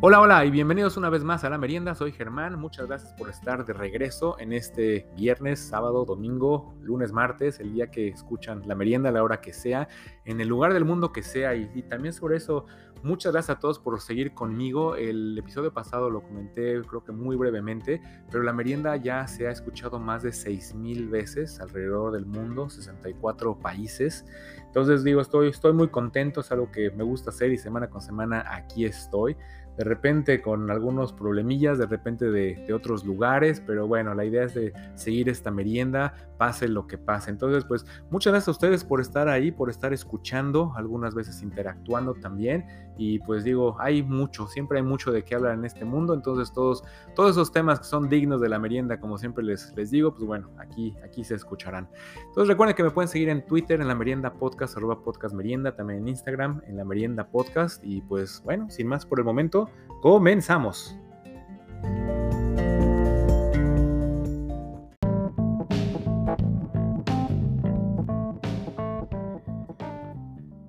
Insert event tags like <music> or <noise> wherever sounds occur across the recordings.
Hola, hola y bienvenidos una vez más a la merienda. Soy Germán. Muchas gracias por estar de regreso en este viernes, sábado, domingo, lunes, martes, el día que escuchan la merienda, a la hora que sea, en el lugar del mundo que sea. Y, también sobre eso, muchas gracias a todos por seguir conmigo. El episodio pasado lo comenté, creo que muy brevemente, pero la merienda ya se ha escuchado más de 6000 veces alrededor del mundo, 64 países. Entonces digo, estoy, estoy muy contento, es algo que me gusta hacer y semana con semana aquí estoy de repente con algunos problemillas, de repente de, otros lugares, pero bueno, la idea es de seguir esta merienda, pase lo que pase. Entonces, pues muchas gracias a ustedes por estar ahí, por estar escuchando, algunas veces interactuando también. Y pues digo, hay mucho, siempre hay mucho de qué hablar en este mundo, entonces todos, todos esos temas que son dignos de la merienda, como siempre les, les digo, pues bueno, aquí, aquí se escucharán. Entonces recuerden que me pueden seguir en Twitter, en la merienda podcast, arroba podcast merienda, también en Instagram, en la merienda podcast. Y pues bueno, sin más por el momento, Comenzamos.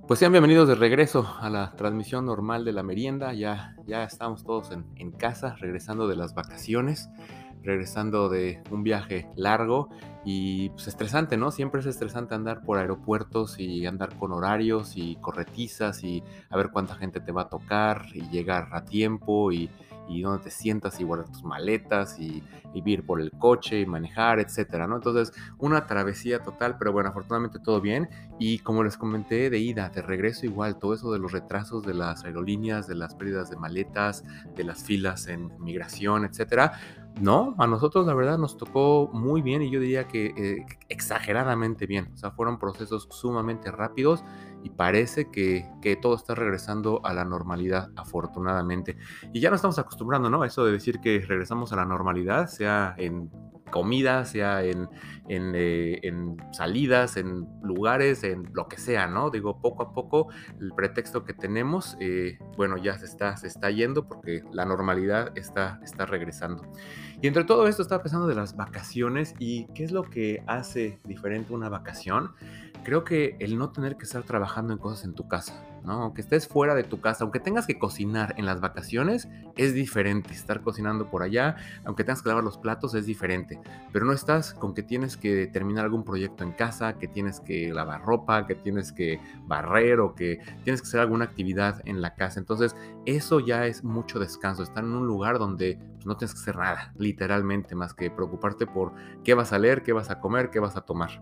Pues sean bienvenidos de regreso a la transmisión normal de la merienda. Ya, ya estamos todos en, en casa, regresando de las vacaciones regresando de un viaje largo y pues estresante, ¿no? Siempre es estresante andar por aeropuertos y andar con horarios y corretizas y a ver cuánta gente te va a tocar y llegar a tiempo y, y dónde te sientas y guardar tus maletas y, vivir por el coche y manejar, etcétera, ¿no? Entonces, una travesía total, pero bueno, afortunadamente todo bien. Y como les comenté, de ida, de regreso igual, todo eso de los retrasos de las aerolíneas, de las pérdidas de maletas, de las filas en migración, etcétera, no, a nosotros la verdad nos tocó muy bien y yo diría que eh, exageradamente bien. O sea, fueron procesos sumamente rápidos y parece que, que, todo está regresando a la normalidad, afortunadamente. Y ya nos estamos acostumbrando, ¿no? Eso de decir que regresamos a la normalidad, sea en comida, sea en, eh, en, salidas, en lugares, en lo que sea, ¿no? Digo, poco a poco el pretexto que tenemos, eh, bueno, ya se está, se está yendo porque la normalidad está, está regresando. Y entre todo esto estaba pensando de las vacaciones y qué es lo que hace diferente una vacación. Creo que el no tener que estar trabajando en cosas en tu casa. Aunque estés fuera de tu casa, aunque tengas que cocinar en las vacaciones, es diferente. Estar cocinando por allá, aunque tengas que lavar los platos, es diferente. Pero no estás con que tienes que terminar algún proyecto en casa, que tienes que lavar ropa, que tienes que barrer o que tienes que hacer alguna actividad en la casa. Entonces, eso ya es mucho descanso. Estar en un lugar donde pues, no tienes que hacer nada, literalmente, más que preocuparte por qué vas a leer, qué vas a comer, qué vas a tomar.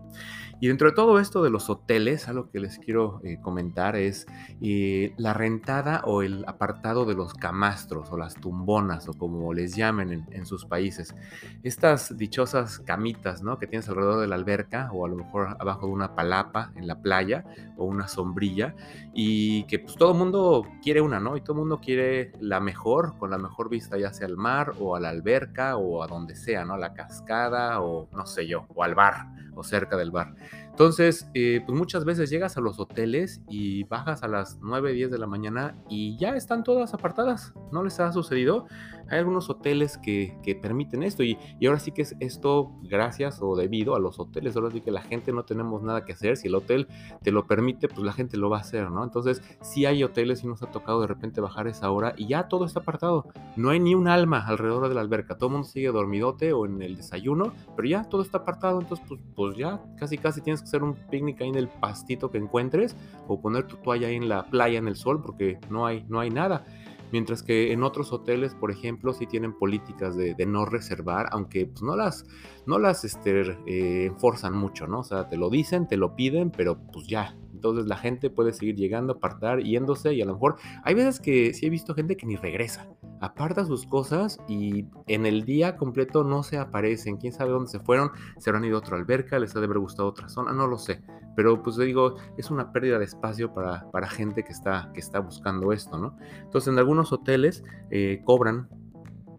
Y dentro de todo esto de los hoteles, algo que les quiero eh, comentar es eh, la rentada o el apartado de los camastros o las tumbonas o como les llamen en, sus países. Estas dichosas camitas ¿no? que tienes alrededor de la alberca o a lo mejor abajo de una palapa en la playa o una sombrilla y que pues todo el mundo quiere una, ¿no? Y todo el mundo quiere la mejor, con la mejor vista ya sea al mar o a la alberca o a donde sea, ¿no? A la cascada o no sé yo, o al bar o cerca del bar. Entonces, eh, pues muchas veces llegas a los hoteles y bajas a las 9, 10 de la mañana y ya están todas apartadas. ¿No les ha sucedido? Hay algunos hoteles que, permiten esto y, ahora sí que es esto gracias o debido a los hoteles. Ahora sí que la gente no tenemos nada que hacer. Si el hotel te lo permite, pues la gente lo va a hacer, ¿no? Entonces, sí hay hoteles y nos ha tocado de repente bajar esa hora y ya todo está apartado. No hay ni un alma alrededor de la alberca. Todo el mundo sigue dormidote o en el desayuno, pero ya todo está apartado. Entonces, pues, pues ya casi casi tienes que hacer un picnic ahí en el pastito que encuentres o poner tu toalla ahí en la playa en el sol porque no hay, no hay nada. Mientras que en otros hoteles, por ejemplo, sí tienen políticas de, no reservar, aunque pues, no las, no las este, eh, mucho, ¿no? O sea, te lo dicen, te lo piden, pero pues ya, entonces la gente puede seguir llegando, apartar, yéndose y a lo mejor hay veces que sí he visto gente que ni regresa. Aparta sus cosas y en el día completo no se aparecen. Quién sabe dónde se fueron. Se habrán ido a otra alberca, les ha de haber gustado otra zona, no lo sé. Pero pues digo, es una pérdida de espacio para, para gente que está, que está buscando esto, ¿no? Entonces en algunos hoteles eh, cobran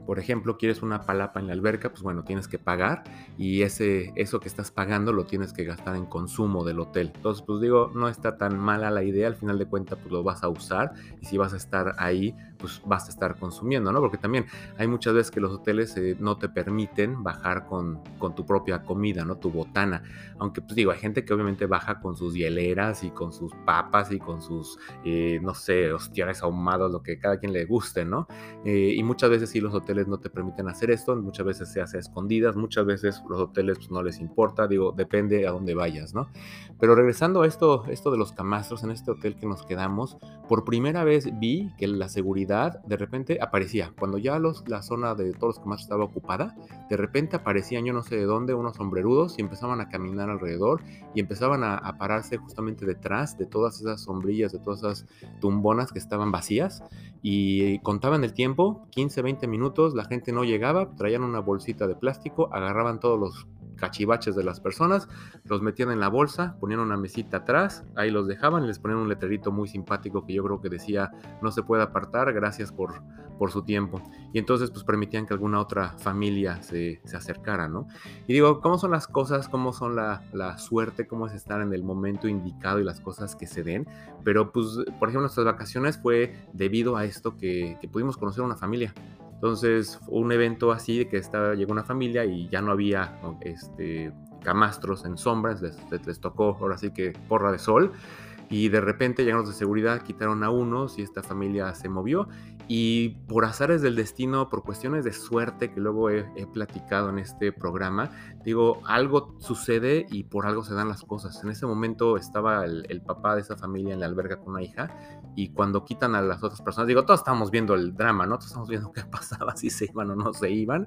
por ejemplo, quieres una palapa en la alberca, pues bueno, tienes que pagar y ese, eso que estás pagando lo tienes que gastar en consumo del hotel. Entonces, pues digo, no está tan mala la idea, al final de cuentas, pues lo vas a usar y si vas a estar ahí, pues vas a estar consumiendo, ¿no? Porque también hay muchas veces que los hoteles eh, no te permiten bajar con, con tu propia comida, ¿no? Tu botana. Aunque, pues digo, hay gente que obviamente baja con sus hieleras y con sus papas y con sus, eh, no sé, hostiares ahumados, lo que cada quien le guste, ¿no? Eh, y muchas veces sí los hoteles no te permiten hacer esto, muchas veces se hace a escondidas, muchas veces los hoteles pues, no les importa, digo, depende a dónde vayas, ¿no? Pero regresando a esto, esto de los camastros, en este hotel que nos quedamos, por primera vez vi que la seguridad de repente aparecía, cuando ya los, la zona de todos los camastros estaba ocupada, de repente aparecían yo no sé de dónde unos sombrerudos y empezaban a caminar alrededor y empezaban a, pararse justamente detrás de todas esas sombrillas, de todas esas tumbonas que estaban vacías y contaban el tiempo, 15, 20 minutos, la gente no llegaba, traían una bolsita de plástico, agarraban todos los cachivaches de las personas, los metían en la bolsa, ponían una mesita atrás, ahí los dejaban y les ponían un letrerito muy simpático que yo creo que decía no se puede apartar, gracias por, por su tiempo. Y entonces pues permitían que alguna otra familia se, se acercara, ¿no? Y digo, ¿cómo son las cosas? ¿Cómo son la, la, suerte? ¿Cómo es estar en el momento indicado y las cosas que se den? Pero pues, por ejemplo, nuestras vacaciones fue debido a esto que, que pudimos conocer una familia. Entonces, un evento así de que estaba, llegó una familia y ya no había este, camastros en sombras, les, les, tocó ahora sí que porra de sol. Y de repente llegaron los de seguridad, quitaron a unos y esta familia se movió y por azares del destino, por cuestiones de suerte que luego he, he, platicado en este programa, digo, algo sucede y por algo se dan las cosas. En ese momento estaba el, el, papá de esa familia en la alberga con una hija y cuando quitan a las otras personas, digo, todos estamos viendo el drama, ¿no? Todos estamos viendo qué <laughs> pasaba, si se iban o no se iban.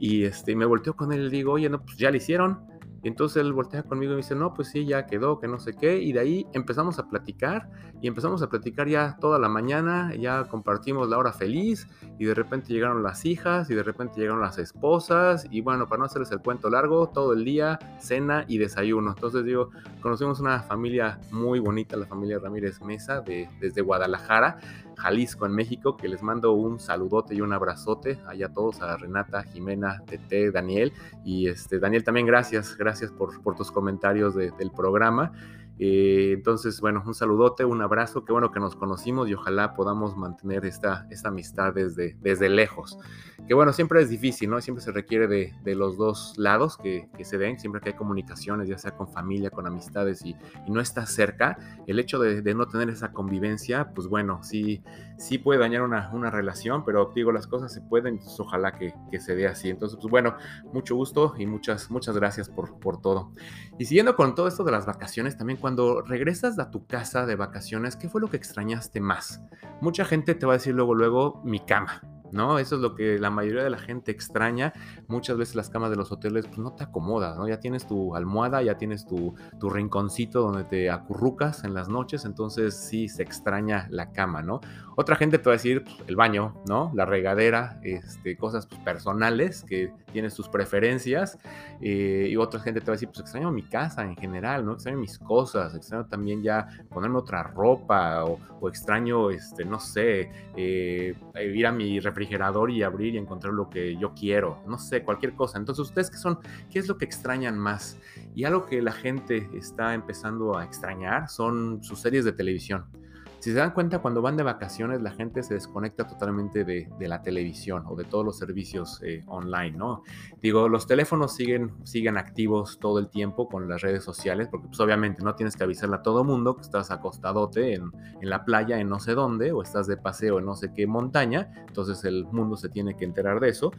Y este, me volteó con él y digo, oye, no, pues ya le hicieron y entonces él voltea conmigo y me dice, no, pues sí, ya quedó, que no sé qué. Y de ahí empezamos a platicar y empezamos a platicar ya toda la mañana, ya compartimos la hora feliz y de repente llegaron las hijas y de repente llegaron las esposas y bueno, para no hacerles el cuento largo, todo el día, cena y desayuno. Entonces digo, conocimos una familia muy bonita, la familia Ramírez Mesa, de, desde Guadalajara. Jalisco, en México, que les mando un saludote y un abrazote allá a todos, a Renata, Jimena, Tete, Daniel. Y este, Daniel, también gracias, gracias por, por tus comentarios de, del programa. Eh, entonces, bueno, un saludote, un abrazo, qué bueno que nos conocimos y ojalá podamos mantener esta, esta amistad desde, desde lejos. Que bueno, siempre es difícil, ¿no? Siempre se requiere de, de los dos lados que, que, se den, siempre que hay comunicaciones, ya sea con familia, con amistades y, y no estás cerca, el hecho de, de, no tener esa convivencia, pues bueno, sí, sí puede dañar una, una relación, pero digo, las cosas se pueden, entonces ojalá que, que, se dé así. Entonces, pues bueno, mucho gusto y muchas, muchas gracias por, por todo. Y siguiendo con todo esto de las vacaciones, también cuando regresas a tu casa de vacaciones, ¿qué fue lo que extrañaste más? Mucha gente te va a decir luego, luego, mi cama. ¿No? Eso es lo que la mayoría de la gente extraña. Muchas veces las camas de los hoteles pues, no te acomodas, ¿no? Ya tienes tu almohada, ya tienes tu, tu, rinconcito donde te acurrucas en las noches, entonces sí se extraña la cama, ¿no? Otra gente te va a decir pues, el baño, ¿no? La regadera, este, cosas pues, personales que tienes tus preferencias. Eh, y otra gente te va a decir, pues extraño mi casa en general, ¿no? Extraño mis cosas, extraño también ya ponerme otra ropa o, extraño, este, no sé, eh, ir a mi refrigerador y abrir y encontrar lo que yo quiero, no sé, cualquier cosa. Entonces, ¿ustedes qué son? ¿Qué es lo que extrañan más? Y algo que la gente está empezando a extrañar son sus series de televisión. Si se dan cuenta, cuando van de vacaciones, la gente se desconecta totalmente de, de la televisión o de todos los servicios eh, online, ¿no? Digo, los teléfonos siguen, siguen activos todo el tiempo con las redes sociales, porque pues obviamente no tienes que avisarle a todo mundo que estás acostadote en, en la playa en no sé dónde, o estás de paseo en no sé qué montaña, entonces el mundo se tiene que enterar de eso.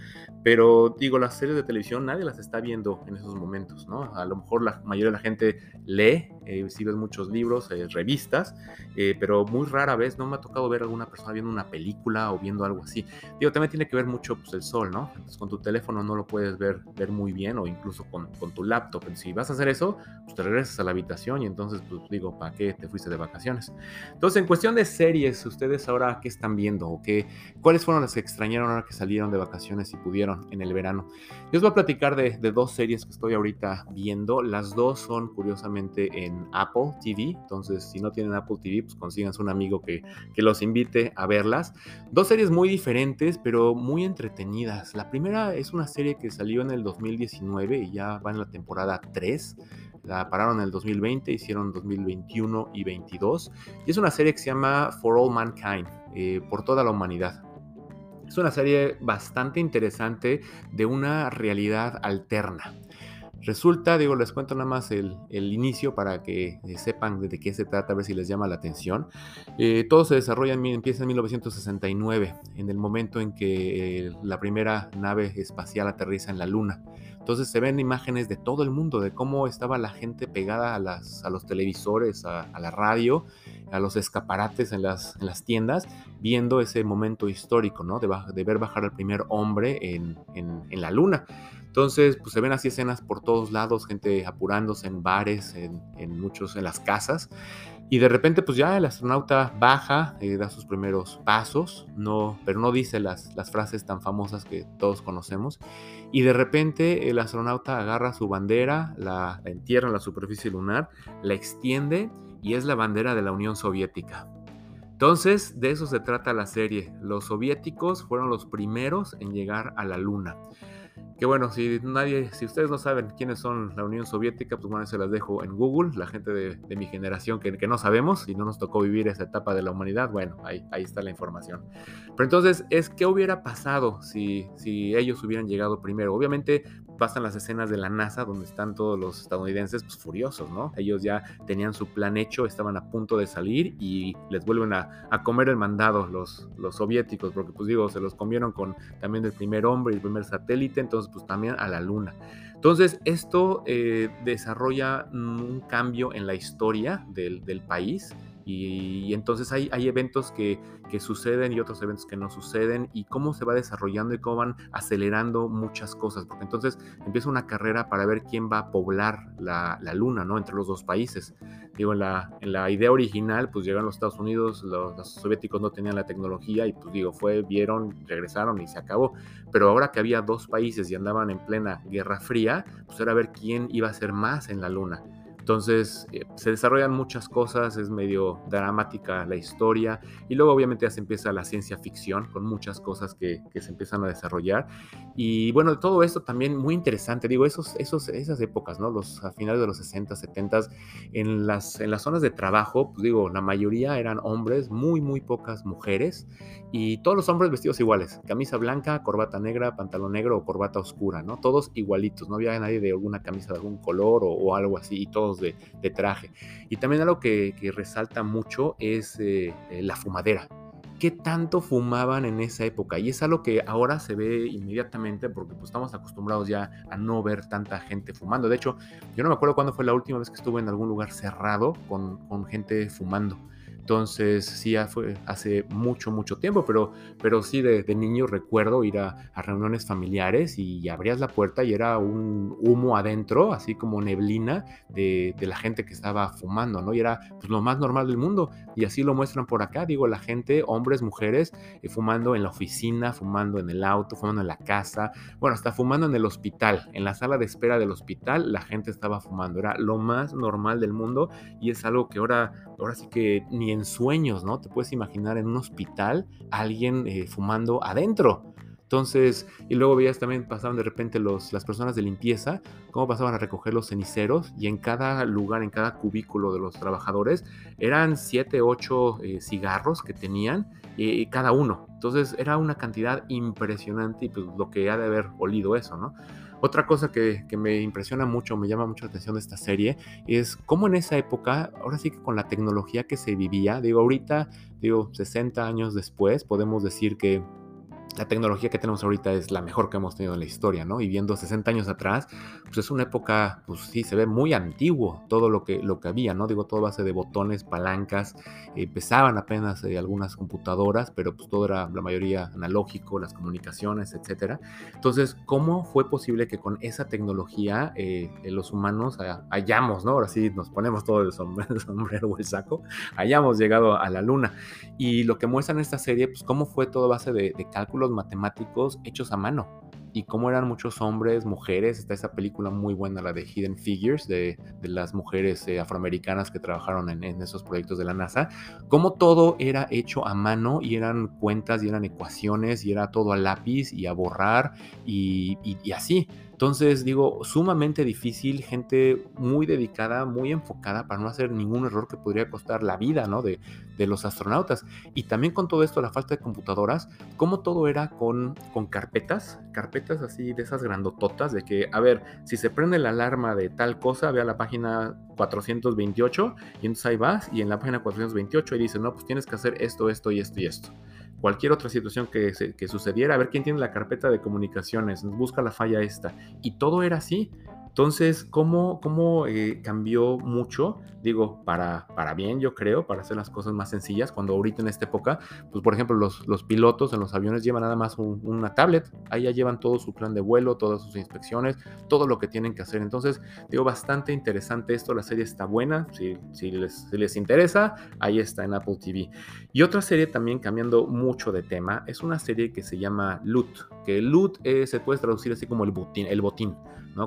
Pero digo, las series de televisión nadie las está viendo en esos momentos, ¿no? A lo mejor la mayoría de la gente lee, eh, si ves muchos libros, eh, revistas, eh, pero muy rara vez no me ha tocado ver a alguna persona viendo una película o viendo algo así. Digo, también tiene que ver mucho pues, el sol, ¿no? Entonces con tu teléfono no lo puedes ver, ver muy bien o incluso con, con tu laptop. Si vas a hacer eso, pues te regresas a la habitación y entonces, pues digo, ¿para qué te fuiste de vacaciones? Entonces, en cuestión de series, ¿ustedes ahora qué están viendo o qué, cuáles fueron las que extrañaron ahora que salieron de vacaciones y pudieron en el verano? Yo os voy a platicar de, de dos series que estoy ahorita viendo. Las dos son curiosamente en Apple TV. Entonces, si no tienen Apple TV, pues consigan un amigo que, que los invite a verlas. Dos series muy diferentes, pero muy entretenidas. La primera es una serie que salió en el 2019 y ya va en la temporada 3. La pararon en el 2020, hicieron 2021 y 22. Y es una serie que se llama For All Mankind, eh, por toda la humanidad. Es una serie bastante interesante de una realidad alterna. Resulta, digo, les cuento nada más el, inicio para que eh, sepan de qué se trata, a ver si les llama la atención. Eh, todo se desarrolla, en, empieza en 1969, en el momento en que eh, la primera nave espacial aterriza en la Luna. Entonces se ven imágenes de todo el mundo, de cómo estaba la gente pegada a, las, a los televisores, a, la radio, a los escaparates en las, en las, tiendas, viendo ese momento histórico, ¿no? De, de ver bajar al primer hombre en, en la Luna. Entonces, pues se ven así escenas por todos lados, gente apurándose en bares, en, muchos, en las casas. Y de repente, pues ya el astronauta baja, eh, da sus primeros pasos, no, pero no dice las, las frases tan famosas que todos conocemos. Y de repente el astronauta agarra su bandera, la, la entierra en la superficie lunar, la extiende y es la bandera de la Unión Soviética. Entonces, de eso se trata la serie. Los soviéticos fueron los primeros en llegar a la Luna. Que bueno, si nadie, si ustedes no saben quiénes son la Unión Soviética, pues bueno, se las dejo en Google, la gente de, mi generación que, que, no sabemos y no nos tocó vivir esa etapa de la humanidad, bueno, ahí, ahí está la información. Pero entonces, es qué hubiera pasado si, si ellos hubieran llegado primero. Obviamente pasan las escenas de la NASA donde están todos los estadounidenses pues, furiosos, ¿no? Ellos ya tenían su plan hecho, estaban a punto de salir y les vuelven a, a comer el mandado los, los soviéticos, porque pues digo, se los comieron con también el primer hombre y el primer satélite, entonces pues también a la luna. Entonces, esto eh, desarrolla un cambio en la historia del, del país y, entonces hay, hay eventos que, que, suceden y otros eventos que no suceden y cómo se va desarrollando y cómo van acelerando muchas cosas. Porque entonces empieza una carrera para ver quién va a poblar la, la luna, ¿no? Entre los dos países. Digo, en la, en la idea original, pues llegaron los Estados Unidos, los, los, soviéticos no tenían la tecnología y pues digo, fue, vieron, regresaron y se acabó. Pero ahora que había dos países y andaban en plena Guerra Fría, pues era ver quién iba a ser más en la luna. Entonces eh, se desarrollan muchas cosas, es medio dramática la historia y luego obviamente ya se empieza la ciencia ficción con muchas cosas que, que se empiezan a desarrollar. Y bueno, todo esto también muy interesante, digo, esos, esos, esas épocas, ¿no? Los, a finales de los 60, 70, en las, en las zonas de trabajo, pues digo, la mayoría eran hombres, muy, muy pocas mujeres y todos los hombres vestidos iguales, camisa blanca, corbata negra, pantalón negro o corbata oscura, ¿no? Todos igualitos, no había nadie de alguna camisa de algún color o, o algo así y todos de, traje. Y también algo que, resalta mucho es eh, eh, la fumadera. ¿Qué tanto fumaban en esa época? Y es algo que ahora se ve inmediatamente porque pues, estamos acostumbrados ya a no ver tanta gente fumando. De hecho, yo no me acuerdo cuándo fue la última vez que estuve en algún lugar cerrado con, con gente fumando. Entonces, sí, fue hace mucho, mucho tiempo, pero, pero sí, de, niño recuerdo ir a, reuniones familiares y abrías la puerta y era un humo adentro, así como neblina de, la gente que estaba fumando, ¿no? Y era pues, lo más normal del mundo. Y así lo muestran por acá, digo, la gente, hombres, mujeres, eh, fumando en la oficina, fumando en el auto, fumando en la casa, bueno, hasta fumando en el hospital, en la sala de espera del hospital, la gente estaba fumando. Era lo más normal del mundo y es algo que ahora, ahora sí que ni en sueños, ¿no? Te puedes imaginar en un hospital alguien eh, fumando adentro. Entonces, y luego veías también pasaban de repente los, las personas de limpieza, cómo pasaban a recoger los ceniceros y en cada lugar, en cada cubículo de los trabajadores, eran 7, 8 eh, cigarros que tenían y cada uno. Entonces era una cantidad impresionante y pues lo que ha de haber olido eso, ¿no? Otra cosa que, me impresiona mucho, me llama mucho la atención de esta serie, es cómo en esa época, ahora sí que con la tecnología que se vivía, digo, ahorita, digo, 60 años después, podemos decir que la tecnología que tenemos ahorita es la mejor que hemos tenido en la historia, ¿no? Y viendo 60 años atrás, pues es una época, pues sí, se ve muy antiguo todo lo que, lo que había, ¿no? Digo, todo base de botones, palancas, empezaban apenas eh, algunas computadoras, pero pues todo era la mayoría analógico, las comunicaciones, etcétera. Entonces, ¿cómo fue posible que con esa tecnología eh, los humanos hayamos, ¿no? Ahora sí nos ponemos todo el sombrero, o el saco, hayamos llegado a la luna. Y lo que muestra en esta serie, pues cómo fue todo base de, de cálculos matemáticos hechos a mano. y cómo eran muchos hombres, mujeres. Está esa película muy buena, la de Hidden Figures, de, las mujeres eh, afroamericanas que trabajaron en, esos proyectos de la NASA. Cómo todo era hecho a mano y eran cuentas y eran ecuaciones y era todo a lápiz y a borrar y así. Entonces, digo, sumamente difícil, gente muy dedicada, muy enfocada para no hacer ningún error que podría costar la vida ¿no? de, los astronautas. Y también con todo esto, la falta de computadoras, como todo era con, con carpetas, carpetas así de esas grandototas, de que, a ver, si se prende la alarma de tal cosa, ve a la página 428 y entonces ahí vas y en la página 428 ahí dice, no, pues tienes que hacer esto, esto y esto y esto cualquier otra situación que, sucediera, a ver quién tiene la carpeta de comunicaciones, busca la falla esta. Y todo era así. Entonces, ¿cómo, cómo eh, cambió mucho? Digo, para, para bien, yo creo, para hacer las cosas más sencillas, cuando ahorita en esta época, pues por ejemplo, los, los pilotos en los aviones llevan nada más una tablet, ahí ya llevan todo su plan de vuelo, todas sus inspecciones, todo lo que tienen que hacer. Entonces, digo, bastante interesante esto, la serie está buena, si, si, les, si les interesa, ahí está en Apple TV. Y otra serie también cambiando mucho de tema, es una serie que se llama Loot, que Loot eh, se puede traducir así como el botín, el botín.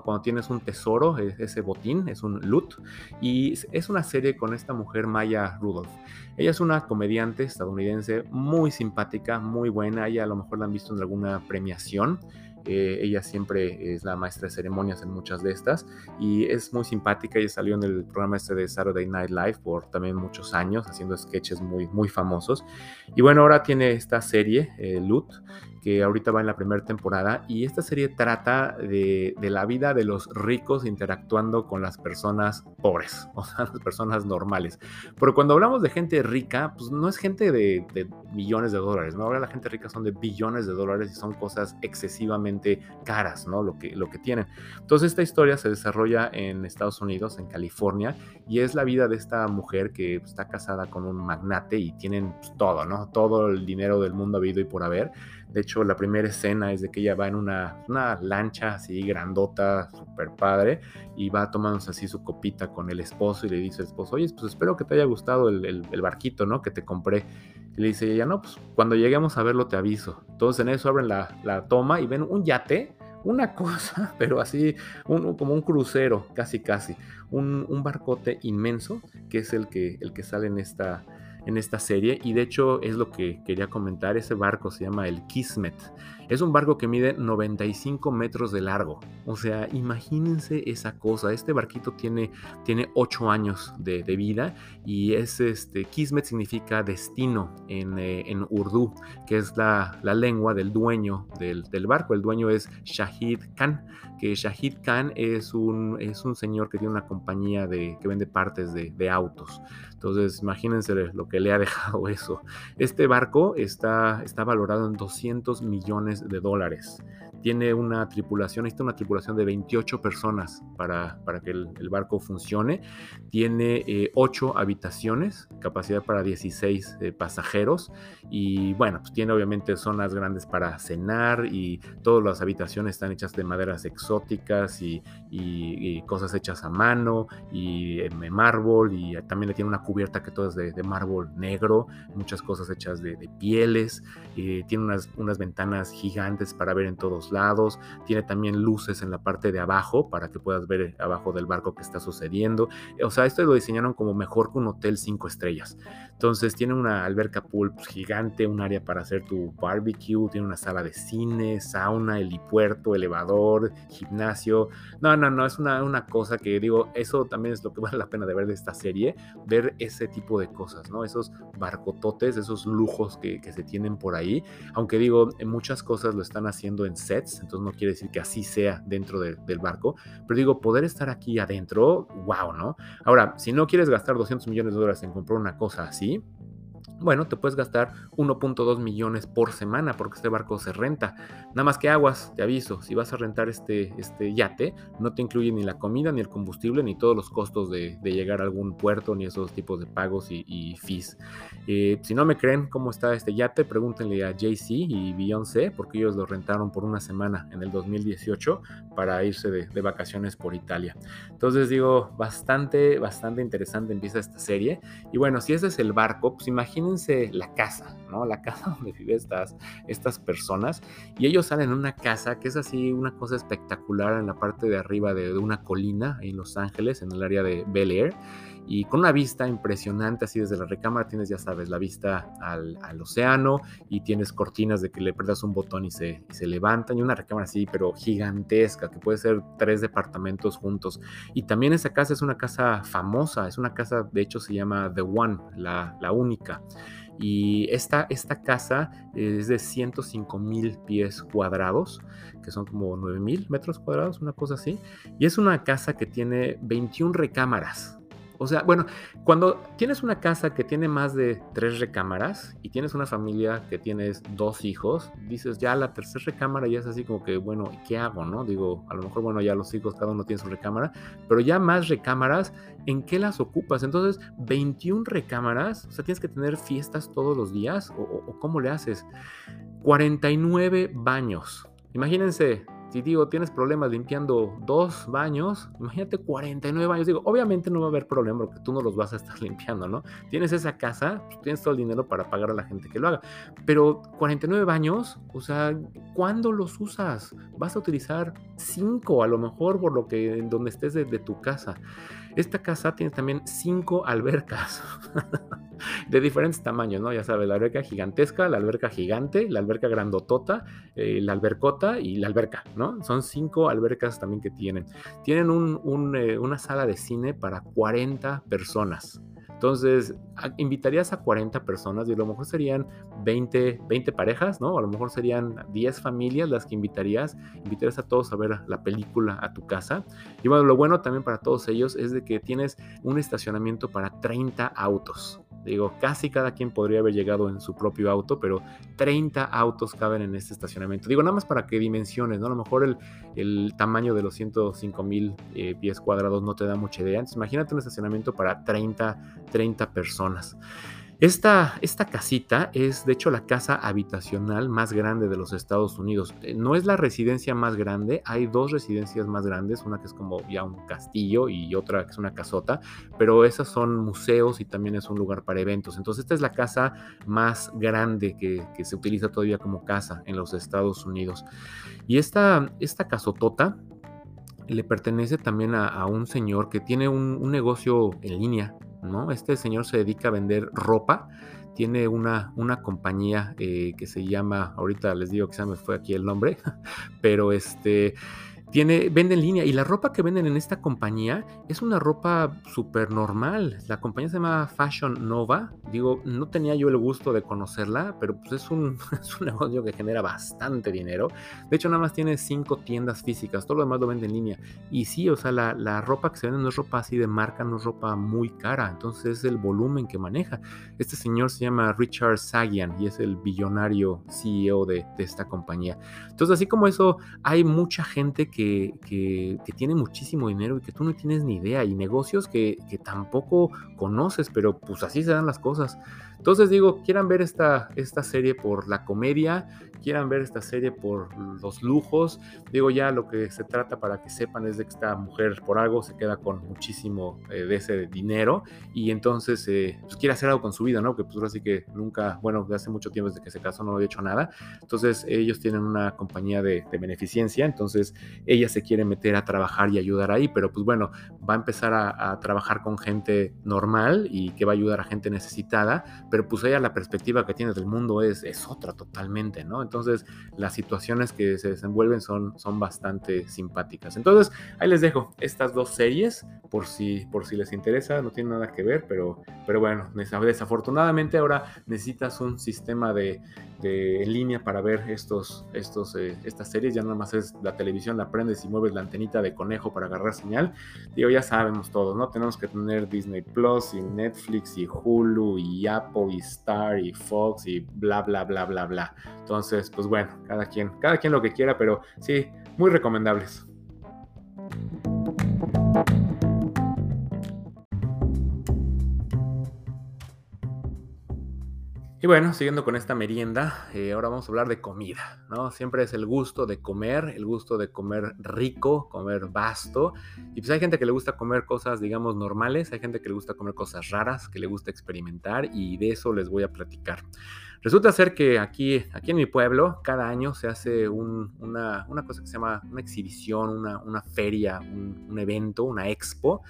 Cuando tienes un tesoro, ese botín es un loot. Y es una serie con esta mujer Maya Rudolph. Ella es una comediante estadounidense muy simpática, muy buena. Ella a lo mejor la han visto en alguna premiación. Eh, ella siempre es la maestra de ceremonias en muchas de estas y es muy simpática. Ella salió en el programa este de Saturday Night Live por también muchos años, haciendo sketches muy, muy famosos. Y bueno, ahora tiene esta serie, eh, Loot, que ahorita va en la primera temporada y esta serie trata de, la vida de los ricos interactuando con las personas pobres, <laughs> o sea, las personas normales. Pero cuando hablamos de gente rica, pues no es gente de, millones de dólares, ¿no? Ahora la gente rica son de billones de dólares y son cosas excesivamente caras, ¿no? Lo que, lo que tienen. Entonces esta historia se desarrolla en Estados Unidos, en California, y es la vida de esta mujer que está casada con un magnate y tienen pues, todo, ¿no? Todo el dinero del mundo habido y por haber de hecho, la primera escena es de que ella va en una, lancha así grandota, súper padre, y va tomándose así su copita con el esposo y le dice al esposo, oye, pues espero que te haya gustado el, barquito, ¿no? Que te compré. Y le dice ella, no, pues cuando lleguemos a verlo te aviso. Entonces en eso abren la, toma y ven un yate, una <laughs> cosa, pero así como un crucero, casi casi, un, un, barcote inmenso, que es el que, el que sale en esta, en esta serie y de hecho es lo que quería comentar, ese barco se llama el Kismet. Es un barco que mide 95 metros de largo. O sea, imagínense esa cosa. Este barquito tiene, tiene 8 años de, vida y es este, Kismet significa destino en, eh, en Urdu, que es la, la lengua del dueño del, del, barco. El dueño es Shahid Khan, que Shahid Khan es un, es un señor que tiene una compañía de, que vende partes de, de autos. Entonces, imagínense lo que le ha dejado <laughs> eso. Este barco está, está valorado en 200 millones de dólares. Tiene una tripulación, necesita una tripulación de 28 personas para, para que el, barco funcione. Tiene eh, 8 habitaciones, capacidad para 16 eh, pasajeros. Y bueno, pues tiene obviamente zonas grandes para cenar y todas las habitaciones están hechas de maderas exóticas y, cosas hechas a mano y en mármol. Y también le tiene una cubierta que todo es de, mármol negro, muchas cosas hechas de, pieles. Eh, tiene unas, unas ventanas gigantes para ver en todos lados, tiene también luces en la parte de abajo para que puedas ver abajo del barco que está sucediendo. O sea, esto lo diseñaron como mejor que un hotel cinco estrellas. Entonces tiene una alberca pool pues, gigante, un área para hacer tu barbecue, tiene una sala de cine, sauna, helipuerto, elevador, gimnasio. No, no, no, es una, una cosa que digo, eso también es lo que <laughs> vale la pena de ver de esta serie, ver ese tipo de cosas, ¿no? Esos barcototes, esos lujos que, que se tienen por ahí. Aunque digo, muchas cosas lo están haciendo en set entonces no quiere decir que así sea dentro del barco, pero digo, poder estar aquí adentro, wow, ¿no? Ahora, si no quieres gastar 200 millones de dólares en comprar una cosa así, bueno, te puedes gastar 1.2 millones por semana porque este barco se renta. Nada más que aguas, te aviso, si vas a rentar este, este yate, no te incluye ni la comida, ni el combustible, ni todos los costos de, llegar a algún puerto, ni esos tipos de pagos y, fees. Eh, si no me creen cómo está este yate, pregúntenle a Jay-Z y Beyoncé, porque ellos lo rentaron por una semana en el 2018 para irse de, de vacaciones por Italia. Entonces digo, bastante, bastante interesante empieza esta serie. Y bueno, si ese es el barco, pues imagínense imagínense la casa, ¿no? La casa <laughs> donde viven estas, estas personas y ellos salen en una casa que es así una cosa espectacular en la parte de arriba de, de una colina en Los Ángeles, en el área de Bel Air y con una vista impresionante así desde la recámara tienes ya sabes la vista al, océano y tienes cortinas de que le prendas un botón y se, levantan y una recámara así pero gigantesca que puede ser tres departamentos juntos y también esa casa es una casa famosa es una casa de hecho se llama The One la, la única y esta, esta casa es de 105 mil pies cuadrados, que son como 9 mil metros cuadrados, una cosa así. Y es una casa que tiene 21 recámaras. O sea, bueno, cuando tienes una casa que tiene más de tres recámaras y tienes una familia que tienes dos hijos, dices ya la tercera recámara ya es así como que, bueno, ¿qué hago? No? Digo, a lo mejor, bueno, ya los hijos, cada uno tiene su recámara, pero ya más recámaras, ¿en qué las ocupas? Entonces, 21 recámaras, o sea, tienes que tener fiestas todos los días, o, o cómo le haces? 49 baños. Imagínense, si digo, tienes problemas limpiando dos baños, imagínate 49 baños. Digo, obviamente no va a haber problema porque tú no los vas a estar <laughs> limpiando, ¿no? Tienes esa casa, pues, tienes todo el dinero para pagar a la gente que lo haga. Pero 49 baños, o sea, ¿cuándo los usas? Vas a utilizar 5 a lo mejor por lo que en donde estés de, de tu casa. Esta casa tiene también cinco albercas <laughs> de diferentes tamaños, ¿no? Ya sabes, la alberca gigantesca, la alberca gigante, la alberca grandotota, eh, la albercota y la alberca, ¿no? Son cinco albercas también que tienen. Tienen eh, una sala de cine para 40 personas. Entonces, invitarías a 40 personas y a lo mejor serían 20, 20 parejas, ¿no? A lo mejor serían 10 familias las que invitarías. Invitarías a todos a ver la película a tu casa. Y bueno, lo bueno también para todos ellos es de que tienes un estacionamiento para 30 autos. Digo, casi cada quien podría haber llegado en su propio auto, pero 30 autos caben en este estacionamiento. Digo, nada más para que dimensiones, ¿no? A lo mejor el, el tamaño de los 105 mil eh, pies cuadrados no te da mucha idea. Entonces, imagínate un estacionamiento para 30, 30 personas. Esta, esta, casita es de hecho la casa habitacional más grande de los Estados Unidos. Eh, no es la residencia más grande, hay dos residencias más grandes, una que es como ya un castillo y otra que es una casota, pero esas son museos y también es un lugar para eventos. Entonces esta es la casa más grande que, se utiliza todavía como casa en los Estados Unidos. Y esta, esta casotota le pertenece también a, un señor que tiene un negocio en línea ¿no? Este señor se dedica a vender ropa, tiene una, una compañía eh, que se llama, ahorita les digo que se me fue aquí el nombre, <laughs> pero este tiene, vende en línea y la ropa que venden en esta compañía es una ropa súper normal. La compañía se llama Fashion Nova. Digo, no tenía yo el gusto de conocerla, pero pues es un, <laughs> es un negocio que genera bastante dinero. De hecho, nada más tiene cinco tiendas físicas, todo lo demás lo vende en línea. Y sí, o sea, la, la ropa que se vende no es ropa así de marca, no es ropa muy cara. Entonces es el volumen que maneja. Este señor se llama Richard Sagian y es el billonario CEO de, de esta compañía. Entonces, así como eso, hay mucha gente que que, tiene muchísimo dinero y que tú no tienes ni idea, y negocios que, que tampoco conoces, pero pues así se dan las cosas. Entonces digo, quieran ver esta, esta serie por la comedia, quieran ver esta serie por los lujos, digo ya lo que se trata para que sepan es de que esta mujer por algo se queda con muchísimo eh, de ese dinero y entonces eh, pues quiere hacer algo con su vida, ¿no? Que pues ahora sí que nunca, bueno, de hace mucho tiempo desde que se casó no había hecho nada. Entonces ellos tienen una compañía de, beneficencia, entonces ella se quiere meter a trabajar y ayudar ahí, pero pues bueno, va a empezar a, a trabajar con gente normal y que va a ayudar a gente necesitada pero pues ella la perspectiva que tiene del mundo es, es otra totalmente, ¿no? Entonces las situaciones que se desenvuelven son, son bastante simpáticas. Entonces ahí les dejo estas dos series por si, por si les interesa, no tiene nada que ver, pero, pero bueno, desafortunadamente ahora necesitas un sistema de, de en línea para ver estos, estos, eh, estas series, ya nada más es la televisión, la prendes y mueves la antenita de conejo para agarrar señal. Digo, ya sabemos todos, ¿no? Tenemos que tener Disney Plus y Netflix y Hulu y Apple y Star y Fox y bla, bla, bla, bla, bla. Entonces, pues bueno, cada quien, cada quien lo que quiera, pero sí, muy recomendables. Y bueno, siguiendo con esta merienda, eh, ahora vamos a hablar de comida, ¿no? Siempre es el gusto de comer, el gusto de comer rico, comer vasto. Y pues hay gente que le gusta comer cosas, digamos, normales, hay gente que le gusta comer cosas raras, que le gusta experimentar y de eso les voy a platicar. Resulta ser que aquí, aquí en mi pueblo, cada año se hace una, cosa que se llama una exhibición, una, feria, un, un evento, una expo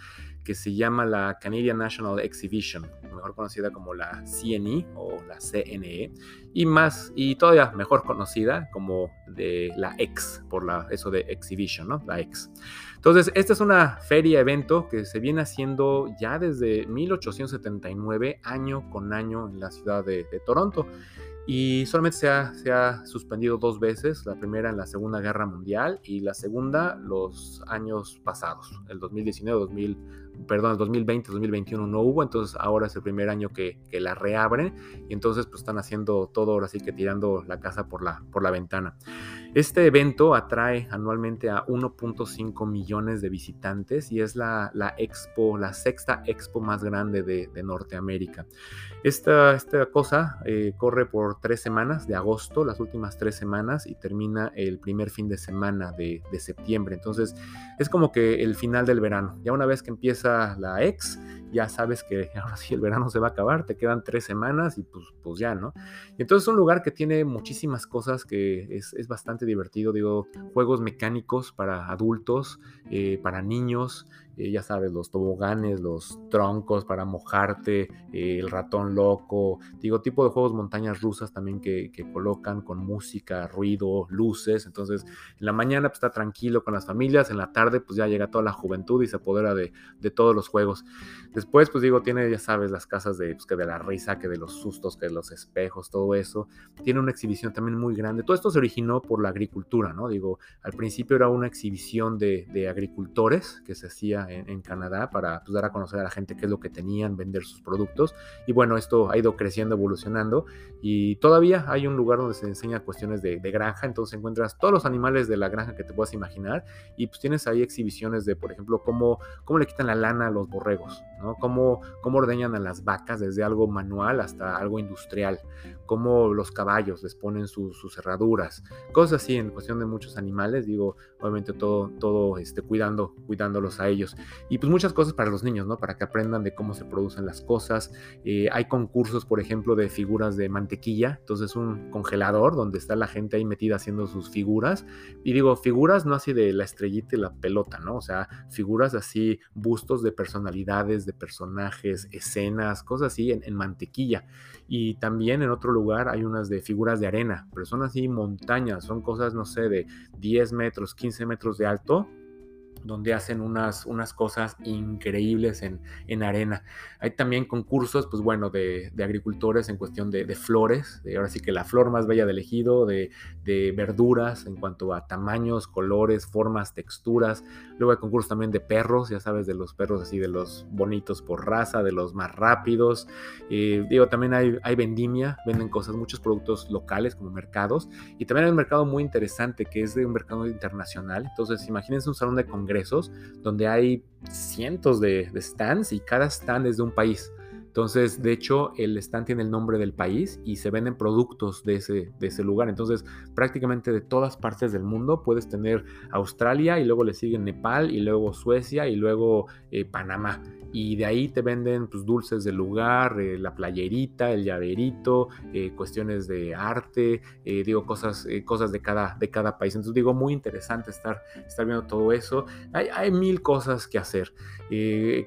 que se llama la Canadian National Exhibition, mejor conocida como la CNE o la CNE, y más, y todavía mejor conocida como de la X, por la, eso de Exhibition, ¿no? La X. Entonces, esta es una feria evento que se viene haciendo ya desde 1879, año con año, en la ciudad de, de Toronto y solamente se ha, se ha, suspendido dos veces, la primera en la Segunda Guerra Mundial y la segunda los años pasados, el 2019, 2000, perdón, el 2020, 2021 no hubo, entonces ahora es el primer año que, que, la reabren y entonces pues están haciendo todo ahora sí que tirando la casa por la, por la ventana. Este evento atrae anualmente a 1.5 millones de visitantes y es la, la, expo, la sexta expo más grande de, de Norteamérica. Esta, esta cosa eh, corre por tres semanas de agosto, las últimas tres semanas, y termina el primer fin de semana de, septiembre. Entonces es como que el final del verano. Ya una vez que empieza la ex, ya sabes que <laughs> ahora sí el verano se va a acabar, te quedan tres semanas y pues, pues ya, ¿no? Y entonces es un lugar que tiene muchísimas cosas que es, es bastante divertido, digo, juegos mecánicos para adultos, eh, para niños, eh, ya sabes, los toboganes, los troncos para mojarte, eh, el ratón loco, digo, tipo de juegos montañas rusas también que, colocan con música, ruido, luces. Entonces, en la mañana pues, está tranquilo con las familias, en la tarde pues ya llega toda la juventud y se apodera de, todos los juegos. Después, pues digo, tiene, ya sabes, las casas de, pues, que de la risa, que de los sustos, que de los espejos, todo eso. Tiene una exhibición también muy grande. Todo esto se originó por la agricultura, ¿no? Digo, al principio era una exhibición de, de agricultores que se hacía en, Canadá para pues, dar a conocer a la gente qué es lo que tenían, vender sus productos. Y bueno, esto ha ido creciendo, evolucionando y todavía hay un lugar donde se enseña cuestiones de, granja, entonces encuentras todos los animales de la granja que te puedas imaginar y pues tienes ahí exhibiciones de, por ejemplo, cómo, cómo le quitan la lana a los borregos, ¿no? Cómo, cómo ordeñan a las vacas desde algo manual hasta algo industrial, cómo los caballos les ponen sus cerraduras, cosas así en cuestión de muchos animales, digo, obviamente todo, todo este, cuidando, cuidándolos a ellos. Y pues muchas cosas para los niños, ¿no? Para que aprendan de cómo se producen las cosas. Eh, hay concursos, por ejemplo, de figuras de mantequilla. Entonces un congelador donde está la gente ahí metida haciendo sus figuras. Y digo, figuras no así de la estrellita y la pelota, ¿no? O sea, figuras así, bustos de personalidades, de personajes, escenas, cosas así en, en mantequilla. Y también en otro lugar hay unas de figuras de arena, pero son así montañas, son cosas, no sé, de 10 metros, 15 metros de alto donde hacen unas, unas cosas increíbles en, en, arena. Hay también concursos, pues bueno, de, agricultores en cuestión de, flores, ahora sí que la flor más bella del ejido, de, de, verduras en cuanto a tamaños, colores, formas, texturas. Luego hay concursos también de perros, ya sabes, de los perros así, de los bonitos por raza, de los más rápidos. Eh, digo, también hay, hay vendimia, venden cosas, muchos productos locales como mercados. Y también hay un mercado muy interesante que es de un mercado internacional. Entonces, imagínense un salón de congresos donde hay cientos de, stands y cada stand es de un país. Entonces, de hecho, el stand tiene el nombre del país y se venden productos de ese, lugar. Entonces, prácticamente de todas partes del mundo puedes tener Australia y luego le siguen Nepal y luego Suecia y luego eh, Panamá y de ahí te venden pues, dulces del lugar, eh, la playerita, el llaverito, eh, cuestiones de arte, eh, digo, cosas, cosas de, cada, de cada país. Entonces digo, muy interesante estar, estar viendo todo eso. Hay, hay mil cosas que hacer,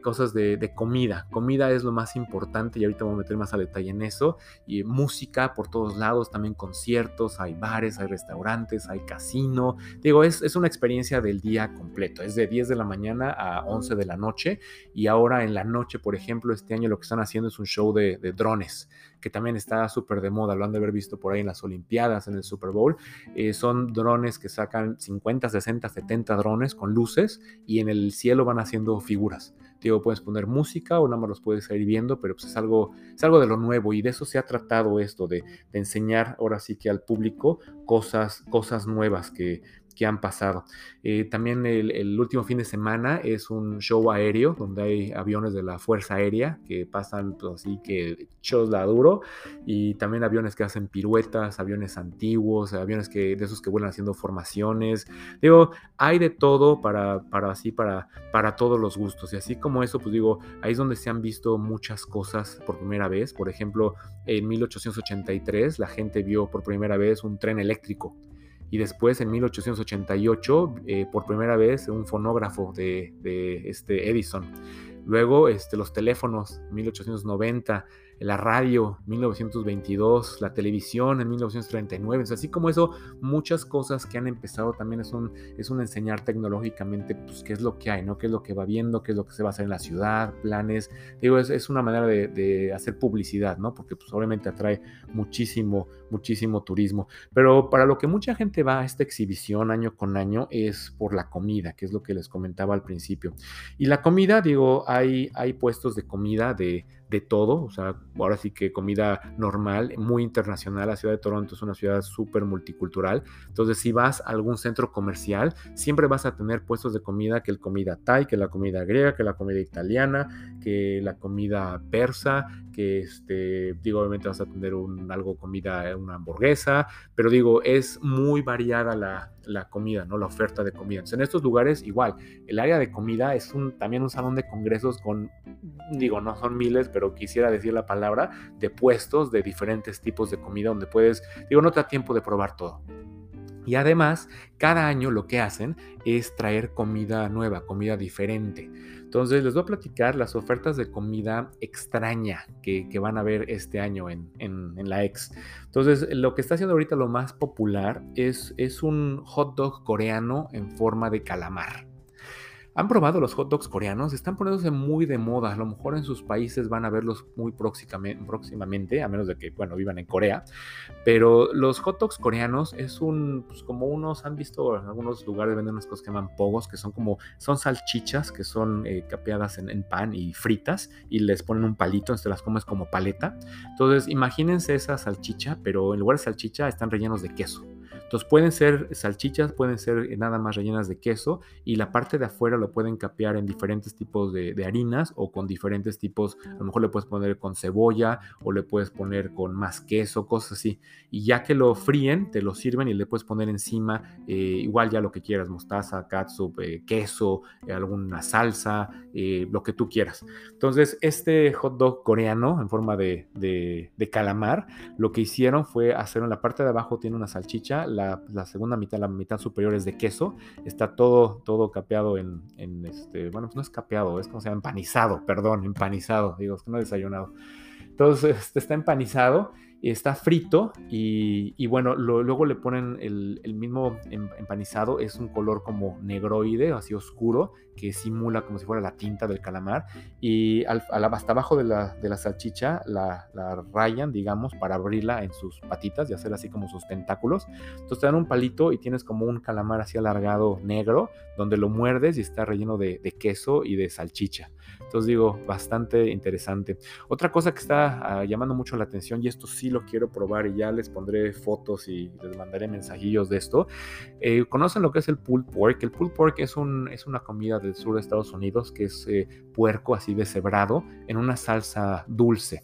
cosas de, de, comida. Comida es lo más importante y ahorita voy a meter más a detalle en eso. Y música por todos lados, también conciertos, hay bares, hay restaurantes, hay casino. Digo, es, es una experiencia del día completo. Es de 10 de la mañana a 11 de la noche y ahora en la noche, por ejemplo, este año lo que están haciendo es un show de, drones, que también está súper de moda, lo han de haber visto por ahí en las Olimpiadas, en el Super Bowl. Eh, son drones que sacan 50, 60, 70 drones con luces y en el cielo van haciendo figuras. Digo, puedes poner música o nada más los puedes ir viendo, pero pues es algo, es algo de lo nuevo y de eso se ha tratado esto, de, enseñar ahora sí que al público cosas, cosas nuevas que, que han pasado. Eh, también el, último fin de semana es un show aéreo donde hay aviones de la Fuerza Aérea que pasan pues, así que shows la duro y también aviones que hacen piruetas, aviones antiguos, aviones que de esos que vuelan haciendo formaciones. Digo, hay de todo para, para así para para todos los gustos y así como eso, pues digo, ahí es donde se han visto muchas cosas por primera vez. Por ejemplo, en 1883 la gente vio por primera vez un tren eléctrico y después en 1888 eh, por primera vez un fonógrafo de, de este Edison. Luego este, los teléfonos, 1890, la radio 1922, la televisión en 1939, así como eso, muchas cosas que han empezado también es un, es un enseñar tecnológicamente pues, qué es lo que hay, ¿no? qué es lo que va viendo, qué es lo que se va a hacer en la ciudad, planes, digo, es, es una manera de, hacer publicidad, ¿no? Porque pues obviamente atrae muchísimo, muchísimo turismo, pero para lo que mucha gente va a esta exhibición año con año es por la comida, que es lo que les comentaba al principio. Y la comida, digo, hay, hay puestos de comida de de todo, o sea, ahora sí que comida normal, muy internacional. La ciudad de Toronto es una ciudad súper multicultural. Entonces, si vas a algún centro comercial, siempre vas a tener puestos de comida, que el comida thai, que la comida griega, que la comida italiana, que la comida persa, que este, digo, obviamente vas a tener un, algo comida, una hamburguesa, pero digo, es muy variada la, la comida, ¿no? La oferta de comida. en estos lugares, igual, el área de comida es un, también un salón de congresos con, digo, no son miles, pero quisiera decir la palabra, de puestos de diferentes tipos de comida donde puedes, digo, no te da tiempo de probar todo. Y además, cada año lo que hacen es traer comida nueva, comida diferente. Entonces, les voy a platicar las ofertas de comida extraña que, van a ver este año en, la ex. Entonces, lo que está haciendo ahorita lo más popular es, es un hot dog coreano en forma de calamar. ¿Han probado los hot dogs coreanos? Están poniéndose muy de moda. A lo mejor en sus países van a verlos muy próximamente, a menos de que, bueno, vivan en Corea. Pero los hot dogs coreanos es un, pues como unos, han visto en algunos lugares venden unas cosas que llaman pogos, que son como, son salchichas que son eh, capeadas en, pan y fritas y les ponen un palito, entonces las comes como paleta. Entonces, imagínense esa salchicha, pero en lugar de salchicha están rellenos de queso. Entonces pueden ser salchichas, pueden ser nada más rellenas de queso y la parte de afuera lo pueden capear en diferentes tipos de, harinas o con diferentes tipos, a lo mejor le puedes poner con cebolla o le puedes poner con más queso, cosas así. Y ya que lo fríen, te lo sirven y le puedes poner encima eh, igual ya lo que quieras, mostaza, catsup, eh, queso, eh, alguna salsa, lo que tú quieras. Entonces este hot dog coreano en forma de, de calamar, lo que hicieron fue hacer en la parte de abajo tiene una salchicha, la, segunda mitad, la mitad superior es de queso, está todo, todo capeado en, este, bueno, pues no es capeado, es como se llama, empanizado, perdón, empanizado, digo, es que no he desayunado. Entonces, este, está empanizado está frito y, bueno, luego le ponen el, mismo em, empanizado, es un color como negroide, así oscuro, que simula como si fuera la tinta del calamar y hasta abajo de la, de la salchicha la, rayan, digamos, para abrirla en sus patitas y hacer así como sus tentáculos. Entonces te dan un palito y tienes como un calamar así alargado negro, donde lo muerdes y está relleno de, de queso y de salchicha. Entonces digo, bastante interesante. Otra cosa que está ah, llamando mucho la atención, y esto sí lo quiero probar y ya les pondré fotos y les mandaré mensajillos de esto. Eh, ¿Conocen lo que es el pulled pork? El pulled pork es, un, es una comida del sur de Estados Unidos que es eh, puerco así deshebrado en una salsa dulce.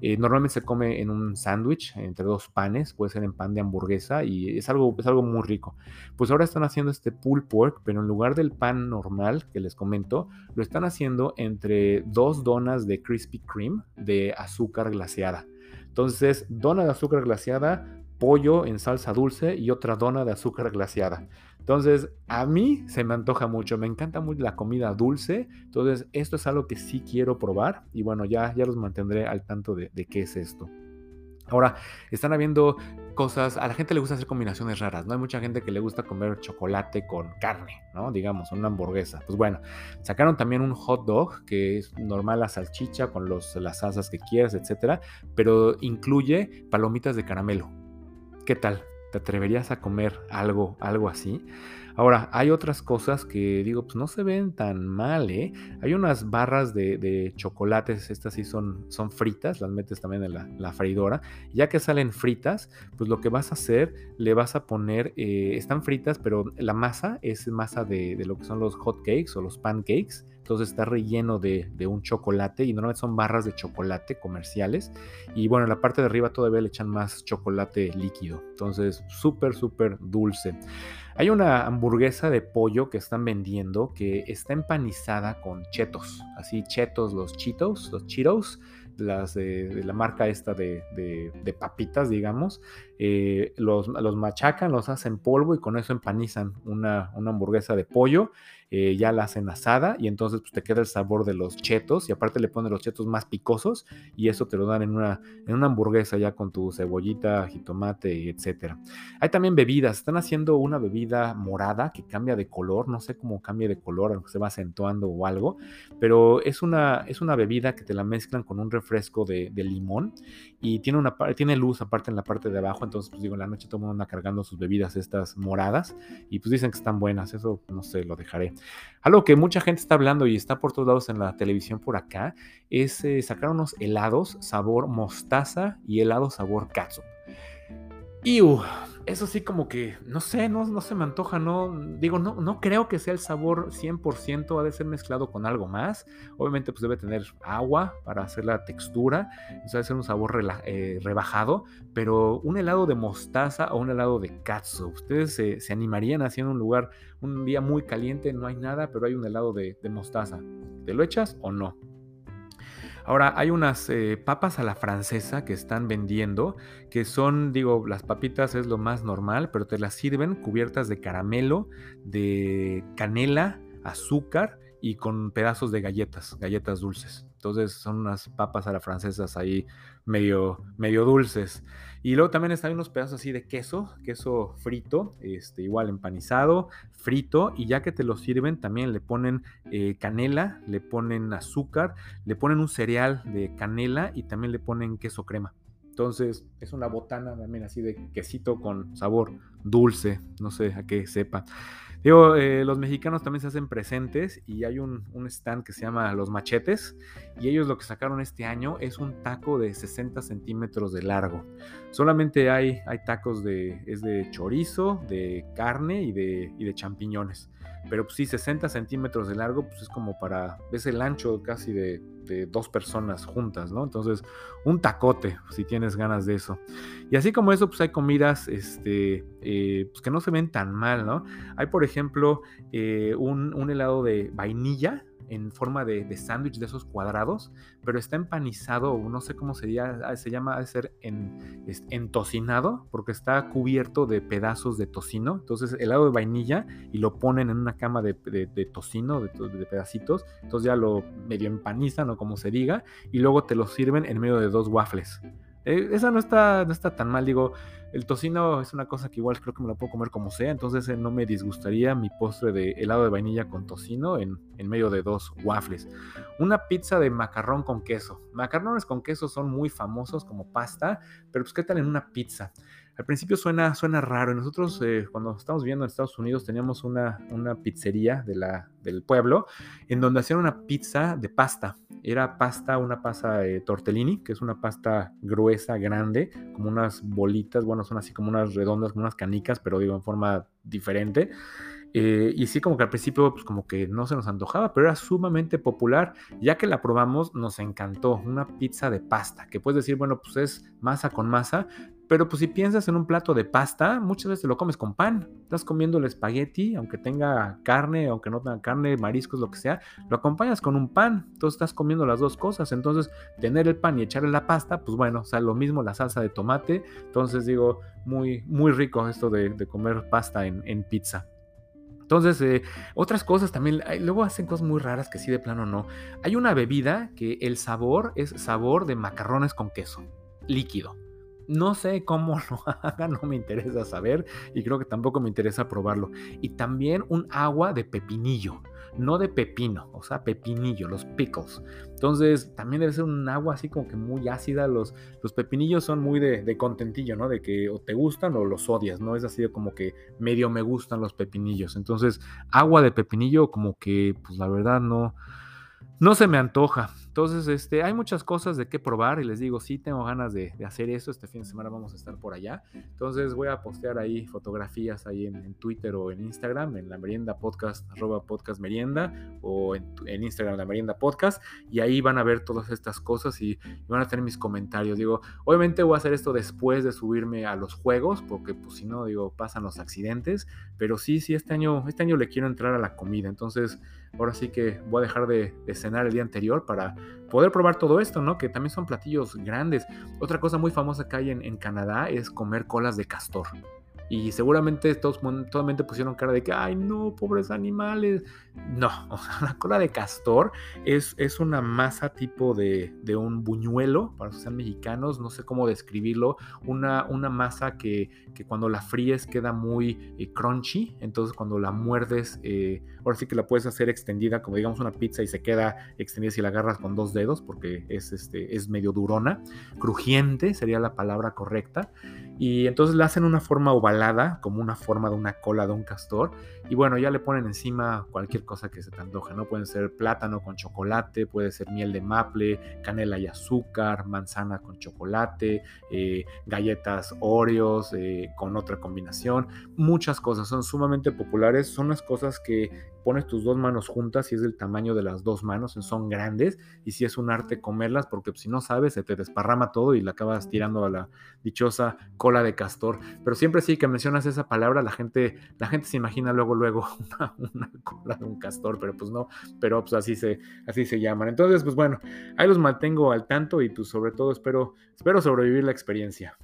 Eh, normalmente se come en un sándwich entre dos panes, puede ser en pan de hamburguesa y es algo, es algo muy rico. Pues ahora están haciendo este pulled pork, pero en lugar del pan normal que les comento, lo están haciendo entre dos donas de Krispy Kreme de azúcar glaseada. Entonces, dona de azúcar glaseada, pollo en salsa dulce y otra dona de azúcar glaseada. Entonces, a mí se me antoja mucho, me encanta mucho la comida dulce, entonces esto es algo que sí quiero probar y bueno, ya, ya los mantendré al tanto de, qué es esto. Ahora, están habiendo cosas, a la gente le gusta hacer combinaciones raras, ¿no? Hay mucha gente que le gusta comer chocolate con carne, ¿no? Digamos, una hamburguesa. Pues bueno, sacaron también un hot dog que es normal la salchicha con los, las salsas que quieras, etcétera, pero incluye palomitas de caramelo. ¿Qué tal? ¿Te atreverías a comer algo, algo así? Ahora, hay otras cosas que digo, pues no se ven tan mal, ¿eh? Hay unas barras de, chocolates, estas sí son, son fritas, las metes también en la, freidora. Ya que salen fritas, pues lo que vas a hacer, le vas a poner, eh, están fritas, pero la masa es masa de, de lo que son los hot cakes o los pancakes entonces está relleno de, un chocolate y normalmente son barras de chocolate comerciales. Y bueno, en la parte de arriba todavía le echan más chocolate líquido. Entonces, súper, súper dulce. Hay una hamburguesa de pollo que están vendiendo que está empanizada con chetos. Así, chetos, los chitos, los cheetos las de, la marca esta de, papitas, digamos, eh, los, los, machacan, los hacen polvo y con eso empanizan una, una hamburguesa de pollo eh, ya la hacen asada y entonces pues, te queda el sabor de los chetos y aparte le ponen los chetos más picosos y eso te lo dan en una, en una hamburguesa ya con tu cebollita, jitomate, etc. Hay también bebidas, están haciendo una bebida morada que cambia de color, no sé cómo cambia de color, aunque se va acentuando o algo, pero es una, es una bebida que te la mezclan con un refresco de, de limón y tiene, una, tiene luz aparte en la parte de abajo, entonces pues digo, en la noche todo el mundo anda cargando sus bebidas estas moradas y pues dicen que están buenas, eso no sé, lo dejaré. Algo que mucha gente está hablando y está por todos lados en la televisión por acá es eh, sacar unos helados sabor mostaza y helado sabor katsu. Y eso sí como que, no sé, no, no se me antoja, no, digo, no, no creo que sea el sabor 100%, ha de ser mezclado con algo más. Obviamente pues debe tener agua para hacer la textura, eso debe ser un sabor eh, rebajado, pero un helado de mostaza o un helado de katsu, ¿ustedes se, animarían haciendo un lugar, un día muy caliente, no hay nada, pero hay un helado de, de mostaza? ¿Te lo echas o no? Ahora, hay unas eh, papas a la francesa que están vendiendo, que son, digo, las papitas es lo más normal, pero te las sirven cubiertas de caramelo, de canela, azúcar y con pedazos de galletas, galletas dulces. Entonces son unas papas a la francesas ahí medio, medio dulces. Y luego también están unos pedazos así de queso, queso frito, este, igual empanizado, frito, y ya que te lo sirven, también le ponen eh, canela, le ponen azúcar, le ponen un cereal de canela y también le ponen queso crema. Entonces es una botana también así de quesito con sabor dulce, no sé a qué sepa. Digo, eh, los mexicanos también se hacen presentes y hay un, stand que se llama Los Machetes y ellos lo que sacaron este año es un taco de 60 centímetros de largo. Solamente hay, tacos de, es de chorizo, de carne y de champiñones. Pero pues sí, 60 centímetros de largo, pues es como para, ves el ancho casi de, dos personas juntas, ¿no? Entonces, un tacote, si tienes ganas de eso. Y así como eso, pues hay comidas este, eh, pues que no se ven tan mal, ¿no? Hay, por ejemplo, eh, un, un helado de vainilla, en forma de, sándwich de esos cuadrados, pero está empanizado, no sé cómo sería, ah, se llama de ser en, entocinado, porque está cubierto de pedazos de tocino. Entonces, helado de vainilla y lo ponen en una cama de, tocino, de, pedacitos. Entonces, ya lo medio empanizan o como se diga, y luego te lo sirven en medio de dos waffles. Eh, esa no está, no está tan mal, digo. El tocino es una cosa que igual creo que me la puedo comer como sea, entonces eh, no me disgustaría mi postre de helado de vainilla con tocino en, en, medio de dos waffles. Una pizza de macarrón con queso. Macarrones con queso son muy famosos como pasta, pero pues qué tal en una pizza. Al principio suena, suena raro. Nosotros eh, cuando estamos viviendo en Estados Unidos teníamos una, una pizzería de la, del pueblo en donde hacían una pizza de pasta. Era pasta, una pasta tortellini, que es una pasta gruesa, grande, como unas bolitas, bueno, son así como unas redondas, como unas canicas, pero digo en forma diferente. Eh, y sí, como que al principio, pues como que no se nos antojaba, pero era sumamente popular. Ya que la probamos, nos encantó. Una pizza de pasta, que puedes decir, bueno, pues es masa con masa, pero pues si piensas en un plato de pasta, muchas veces lo comes con pan. Estás comiendo el espagueti, aunque tenga carne, aunque no tenga carne, mariscos, lo que sea, lo acompañas con un pan. Entonces estás comiendo las dos cosas. Entonces, tener el pan y echarle la pasta, pues bueno, o sea, lo mismo la salsa de tomate. Entonces digo, muy, muy rico esto de, comer pasta en, pizza. Entonces, eh, otras cosas también, luego hacen cosas muy raras que sí de plano no. Hay una bebida que el sabor es sabor de macarrones con queso, líquido. No sé cómo <laughs> lo hagan, no me interesa saber y creo que tampoco me interesa probarlo. Y también un agua de pepinillo. no de pepino, o sea, pepinillo, los pickles. Entonces, también debe ser un agua así como que muy ácida. Los, los pepinillos son muy de, de, contentillo, ¿no? De que o te gustan o los odias, ¿no? Es así como que medio me gustan los pepinillos. Entonces, agua de pepinillo como que, pues la verdad no no se me antoja. Entonces, este, hay muchas cosas de qué probar y les digo, sí tengo ganas de, hacer eso. Este fin de semana vamos a estar por allá. Entonces voy a postear ahí fotografías ahí en, Twitter o en Instagram, en la merienda podcast, arroba podcast merienda o en, Instagram la merienda podcast y ahí van a ver todas estas cosas y, van a tener mis comentarios. Digo, obviamente voy a hacer esto después de subirme a los juegos porque pues si no, digo, pasan los accidentes. Pero sí, sí, este año, este año le quiero entrar a la comida. Entonces, ahora sí que voy a dejar de, cenar el día anterior para poder probar todo esto, ¿no? Que también son platillos grandes. Otra cosa muy famosa que hay en Canadá es comer colas de castor. Y seguramente todos totalmente pusieron cara de que, ay, no, pobres animales. No, <laughs> o sea, la cola de castor es, es una masa tipo de, de, un buñuelo, para los mexicanos, no sé cómo describirlo. Una, una masa que, que cuando la fríes queda muy eh, crunchy. Entonces, cuando la muerdes, eh, ahora sí que la puedes hacer extendida, como digamos una pizza, y se queda extendida si la agarras con dos dedos, porque es, este, es medio durona. Crujiente sería la palabra correcta. Y entonces la hacen una forma ovalada, como una forma de una cola de un castor. Y bueno, ya le ponen encima cualquier cosa que se te antoje, ¿no? Pueden ser plátano con chocolate, puede ser miel de maple, canela y azúcar, manzana con chocolate, eh, galletas Oreos eh, con otra combinación. Muchas cosas son sumamente populares. Son las cosas que pones tus dos manos juntas y es del tamaño de las dos manos, son grandes y si es un arte comerlas porque si no sabes se te desparrama todo y la acabas tirando a la dichosa cola de castor. Pero siempre sí que mencionas esa palabra, la gente, la gente se imagina luego, luego <laughs> una, cola de un castor, pero pues no, pero pues así se, así se llaman. Entonces, pues bueno, ahí los mantengo al tanto y pues sobre todo espero, espero sobrevivir la experiencia.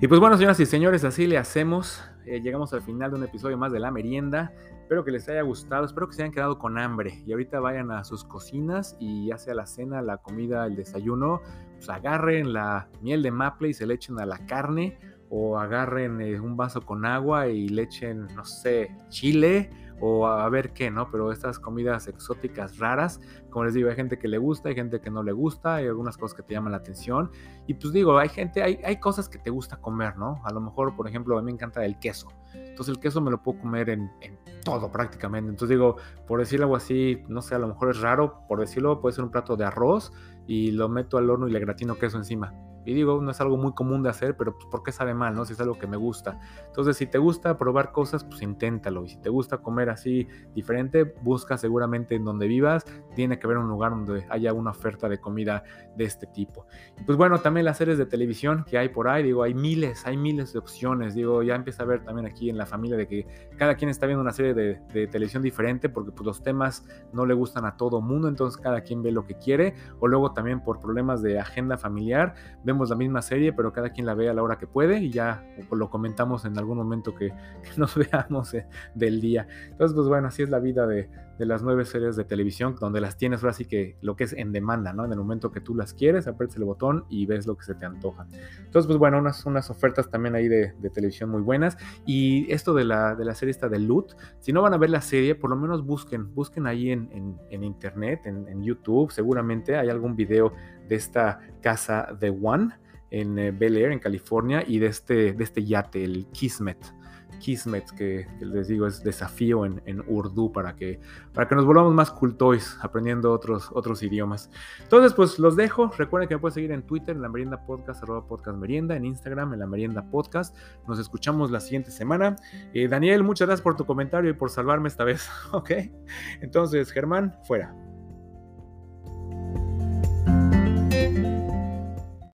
Y pues bueno, señoras y señores, así le hacemos. Eh, llegamos al final de un episodio más de La Merienda. Espero que les haya gustado, espero que se hayan quedado con hambre. Y ahorita vayan a sus cocinas y ya sea la cena, la comida, el desayuno, pues agarren la miel de maple y se le echen a la carne. O agarren eh, un vaso con agua y le echen, no sé, chile o a ver qué, ¿no? Pero estas comidas exóticas raras, como les digo, hay gente que le gusta, hay gente que no le gusta, hay algunas cosas que te llaman la atención. Y pues digo, hay gente, hay, hay cosas que te gusta comer, ¿no? A lo mejor, por ejemplo, a mí me encanta el queso. Entonces el queso me lo puedo comer en, en todo prácticamente. Entonces digo, por decirlo algo así, no sé, a lo mejor es raro, por decirlo, puede ser un plato de arroz y lo meto al horno y le gratino queso encima y digo, no es algo muy común de hacer, pero pues ¿por qué sabe mal, no? Si es algo que me gusta. Entonces, si te gusta probar cosas, pues inténtalo. Y si te gusta comer así diferente, busca seguramente en donde vivas, tiene que haber un lugar donde haya una oferta de comida de este tipo. Y pues bueno, también las series de televisión que hay por ahí, digo, hay miles, hay miles de opciones. Digo, ya empieza a ver también aquí en la familia de que cada quien está viendo una serie de, de televisión diferente porque pues los temas no le gustan a todo mundo, entonces cada quien ve lo que quiere. O luego también por problemas de agenda familiar, vemos la misma serie, pero cada quien la ve a la hora que puede y ya lo comentamos en algún momento que, <laughs> nos <laughs> veamos eh, del día. Entonces, pues bueno, así es la vida de, de las nueve series de televisión, donde las tienes ahora sí que lo que es en demanda, ¿no? En el momento que tú las quieres, aprietas el botón y ves lo que se te antoja. Entonces, pues bueno, unas, unas ofertas también ahí de, televisión muy buenas. Y esto de la, de la serie esta de Loot, si no van a ver la serie, por lo menos busquen, busquen ahí en, en, internet, en, en, YouTube, seguramente hay algún video de esta casa de One en eh, Bel Air, en California, y de este, de este yate, el Kismet. Kismet, que, les digo es desafío en, en Urdu para que, para que nos volvamos más cultois aprendiendo otros, otros idiomas. Entonces, pues los dejo. Recuerden que me pueden seguir en Twitter, en la merienda podcast, arroba podcast merienda, en Instagram, en la merienda podcast. Nos escuchamos la siguiente semana. Eh, Daniel, muchas gracias por tu comentario y por salvarme esta vez. <laughs> ok. Entonces, Germán, fuera. Música